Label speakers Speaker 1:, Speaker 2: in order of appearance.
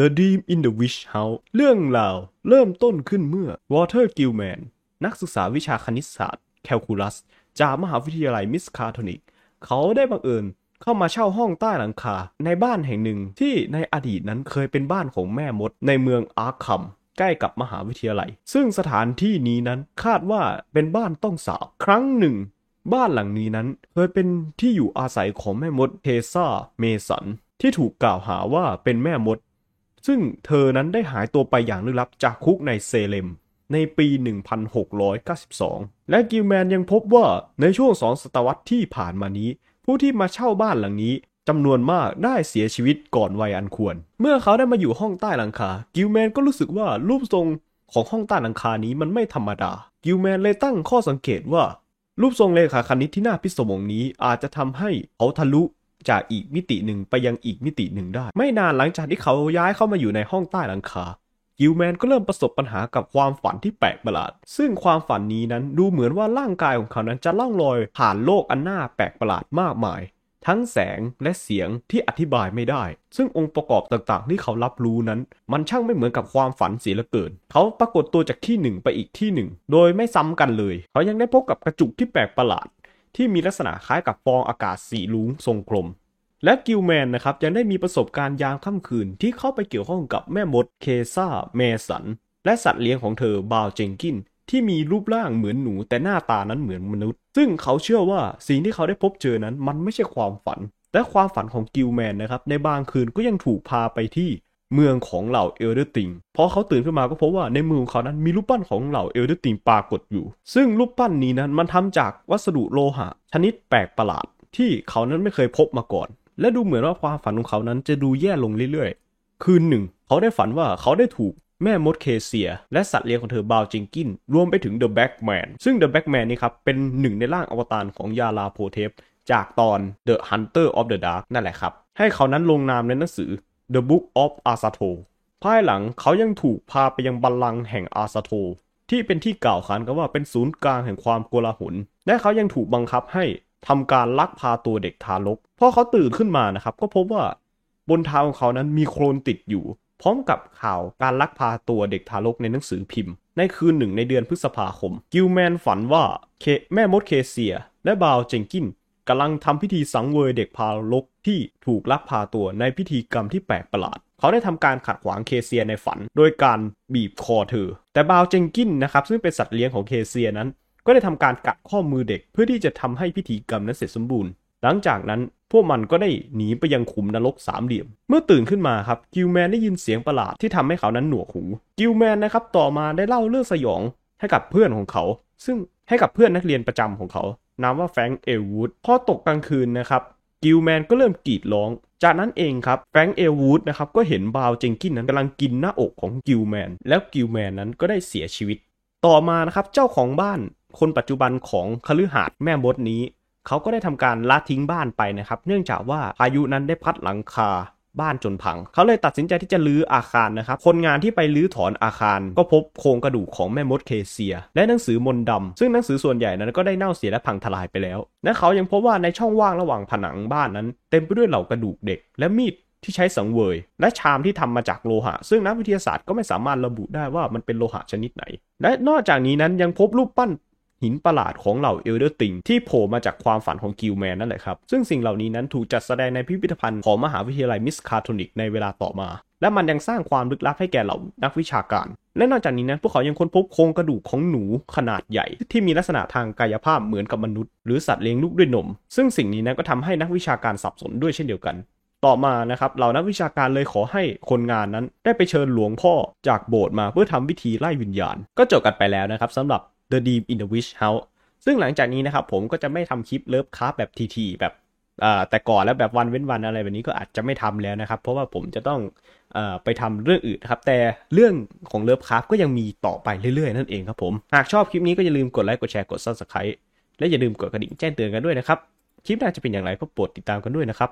Speaker 1: The Dream in the Witch House เรื่องราวเริ่มต้นขึ้นเมื่อ Walter Gilman นักศึกษาวิชาคณิตศาสตร์แคลคูลัส จากมหาวิทยาลัยมิสคาโทนิก เขาได้บังเอิญเข้ามาเช่าห้องใต้หลังคา ในบ้านแห่งหนึ่งที่ในอดีตนั้นเคยเป็นบ้านของแม่มดในเมืองอาร์คัมใกล้กับมหาวิทยาลัย ซึ่งสถานที่นี้นั้นคาดว่าเป็นบ้านต้องสาปครั้งหนึ่ง บ้านหลังนี้นั้นเคยเป็นที่อยู่อาศัยของแม่มดเคซ่าเมสันที่ถูกกล่าวหาว่าเป็นแม่มด ซึ่งเธอนั้นได้หายตัวไปอย่างลึกลับจากคุกในเซเลมในปี 1692 และกิลแมนยังพบว่าในช่วงสองศตวรรษที่ผ่านมานี้ ผู้ที่มาเช่าบ้านหลังนี้จำนวนมากได้เสียชีวิตก่อนวัยอันควร เมื่อเขาได้มาอยู่ห้องใต้หลังคา กิลแมนก็รู้สึกว่ารูปทรงของห้องใต้หลังคานี้มันไม่ธรรมดา กิลแมนเลยตั้งข้อสังเกตว่า รูปทรงเลขาคณิตที่น่าพิศวงนี้อาจจะทำให้เขาทะลุ จากอีกมิติหนึ่งไปยังอีกมิติหนึ่งได้ ไม่นานหลังจากที่เขาย้ายเข้ามาอยู่ในห้องใต้หลังคากิลแมนก็เริ่มประสบปัญหากับความฝันที่แปลกประหลาด ซึ่งความฝันนี้นั้นดูเหมือนว่าร่างกายของเขานั้นจะล่องลอยผ่านโลกอันน่าแปลกประหลาดมากมาย ทั้งแสงและเสียงที่อธิบายไม่ได้ ซึ่งองค์ประกอบต่างๆ ที่เขารับรู้นั้น มันช่างไม่เหมือนกับความฝันเสียเหลือเกิน เขาปรากฏตัวจากที่หนึ่งไปอีกที่หนึ่ง โดยไม่ซ้ำกันเลย เขายังได้พบกับกระจุกที่แปลกประหลาด ที่มีลักษณะคล้ายกับฟองอากาศสีรุ้งทรงกลม และกิลแมนนะครับยังได้มีประสบการณ์ยามค่ำคืนที่เข้าไปเกี่ยวข้องกับแม่มดเคซ่าเมสัน และสัตว์เลี้ยงของเธอบราวน์เจนกินที่มีรูปร่างเหมือนหนูแต่หน้าตานั้นเหมือนมนุษย์ ซึ่งเขาเชื่อว่าสิ่งที่เขาได้พบเจอนั้นมันไม่ใช่ความฝัน และความฝันของกิลแมนนะครับในบางคืนก็ยังถูกพาไปที่ เมืองของเหล่า Elder Thing พอเขาตื่นขึ้นมาก็พบว่าในมือของเขานั้นมีรูปปั้นของเหล่า Elder Thing ปรากฏอยู่ ซึ่งรูปปั้นนี้นั้นมันทำจากวัสดุโลหะ ชนิดแปลกประหลาด ที่เขานั้นไม่เคยพบมาก่อน และดูเหมือนว่าความฝันของเขานั้นจะดูแย่ลงเรื่อยๆ คืนหนึ่ง เขาได้ฝันว่าเขาได้ถูกแม่มดเคเซีย และสัตว์เลี้ยงของเธอบราวน์เจนกิน รวมไปถึง The Black Man ซึ่ง The Black Man นี่ครับเป็นหนึ่งในร่างอวตารของยาลาโพเทปจากตอน The Haunter of the Dark นั่นแหละครับ ให้เขานั้นลงนามในหนังสือ The Book of Azathoth ภายหลังเขายังถูกพาไปยังบัลลังก์แห่งอาซาโทที่เป็นที่กล่าวขานกันว่าเป็นศูนย์กลางแห่งความโกลาหล และเขายังถูกบังคับให้ทำการลักพาตัวเด็กทารก พอเขาตื่นขึ้นมานะครับ ก็พบว่าบนเท้าของเขานั้นมีโคลนติดอยู่ พร้อมกับข่าวการลักพาตัวเด็กทารกในหนังสือพิมพ์ ในคืนหนึ่งในเดือนพฤษภาคม กิลแมนฝันว่าเคแม่มดเคเซีย และบาวเจงกิน กำลังทำพิธีสังเวยเด็กทารกที่ถูกลักพาตัวในพิธีกรรมที่แปลกประหลาด เขาได้ทำการขัดขวางเคเซียในฝัน โดยการบีบคอเธอ แต่บราวน์เจนกินนะครับซึ่งเป็นสัตว์เลี้ยงของเคเซียนั้น ก็ได้ทำการกัดข้อมือเด็กเพื่อที่จะทำให้พิธีกรรมนั้นเสร็จสมบูรณ์ หลังจากนั้นพวกมันก็ได้หนีไปยังขุมนรกสามเหลี่ยม เมื่อตื่นขึ้นมาครับกิลแมนได้ยินเสียงประหลาดที่ทำให้เขานั้นหนวกหู กิลแมนนะครับต่อมาได้เล่าเรื่องสยองให้กับเพื่อนของเขา ซึ่งให้กับเพื่อนนักเรียนประจำของเขา นามว่าแฟรงค์เอลวูดพอตกกลางคืนนะครับกิลแมนก็เริ่มกรีดร้อง จากนั้นเองครับแฟรงค์เอลวูดนะครับก็เห็นบราวน์เจนกินนั้นกำลังกินหน้าอกของกิลแมนแล้วกิลแมนนั้นก็ได้เสียชีวิต ต่อมานะครับเจ้าของบ้านคนปัจจุบันของคฤหาสน์แม่มดนี้ เขาก็ได้ทำการละทิ้งบ้านไปนะครับ เนื่องจากว่าพายุนั้นได้พัดหลังคา บ้านจนพัง เขาเลยตัดสินใจที่จะรื้ออาคารนะครับ คนงานที่ไปรื้อถอนอาคาร ก็พบโครงกระดูกของแม่มดเคเซีย และหนังสือมนต์ดำซึ่งหนังสือส่วนใหญ่นั้นก็ได้เน่าเสียและพังทลายไปแล้ว และเขายังพบว่าในช่องว่างระหว่างผนังบ้านนั้น เต็มไปด้วยเหล่ากระดูกเด็ก และมีดที่ใช้สังเวย และชามที่ทำมาจากโลหะ ซึ่งนักวิทยาศาสตร์ก็ไม่สามารถระบุได้ว่ามันเป็นโลหะชนิดไหน และนอกจากนี้นั้นยังพบรูปปั้น หินประหลาดของเหล่า Elder Thing ที่โผล่มาจากความฝันของกิลแมนนั่นแหละครับ ซึ่งสิ่งเหล่านี้นั้นถูกจัดแสดงในพิพิธภัณฑ์ของมหาวิทยาลัยมิสคาโทนิกในเวลาต่อมา และมันยังสร้างความลึกลับให้แก่เหล่านักวิชาการ และนอกจากนี้นั้นพวกเขายังค้นพบโครงกระดูกของหนูขนาดใหญ่ ที่มีลักษณะทางกายภาพเหมือนกับมนุษย์ หรือสัตว์เลี้ยงลูกด้วยนม ซึ่งสิ่งนี้นั้นก็ทำให้นักวิชาการสับสนด้วยเช่นเดียวกันต่อมานะครับเหล่านักวิชาการเลยขอให้คนงานนั้นได้ไปเชิญหลวงพ่อจากโบสถ์มาเพื่อทำพิธีไล่วิญญาณ ก็จบกันไปแล้วนะครับสำหรับ The Deep in the Witch House ซึ่งหลังจากนี้นะครับผมก็จะไม่ทำคลิปเลิฟคราฟแบบทีๆแบบแต่ก่อนแล้วแบบวันเว้นวันอะไรแบบนี้ก็อาจจะไม่ทำแล้วนะครับ เพราะว่าผมจะต้องอไปทำเรื่องอื่นนะครับ แต่เรื่องของเลิฟคราฟก็ยังมีต่อไปเรื่อยๆ นั่นเองครับผม หากชอบคลิปนี้ก็อย่าลืมกดไลค์กดแชร์กด subscribe และอย่าลืมกดกระดิ่งแจ้งเตือนกันด้วยนะครับ คลิปหน้าจะเป็นอย่างไรก็โปรดติดตามกันด้วยนะครับ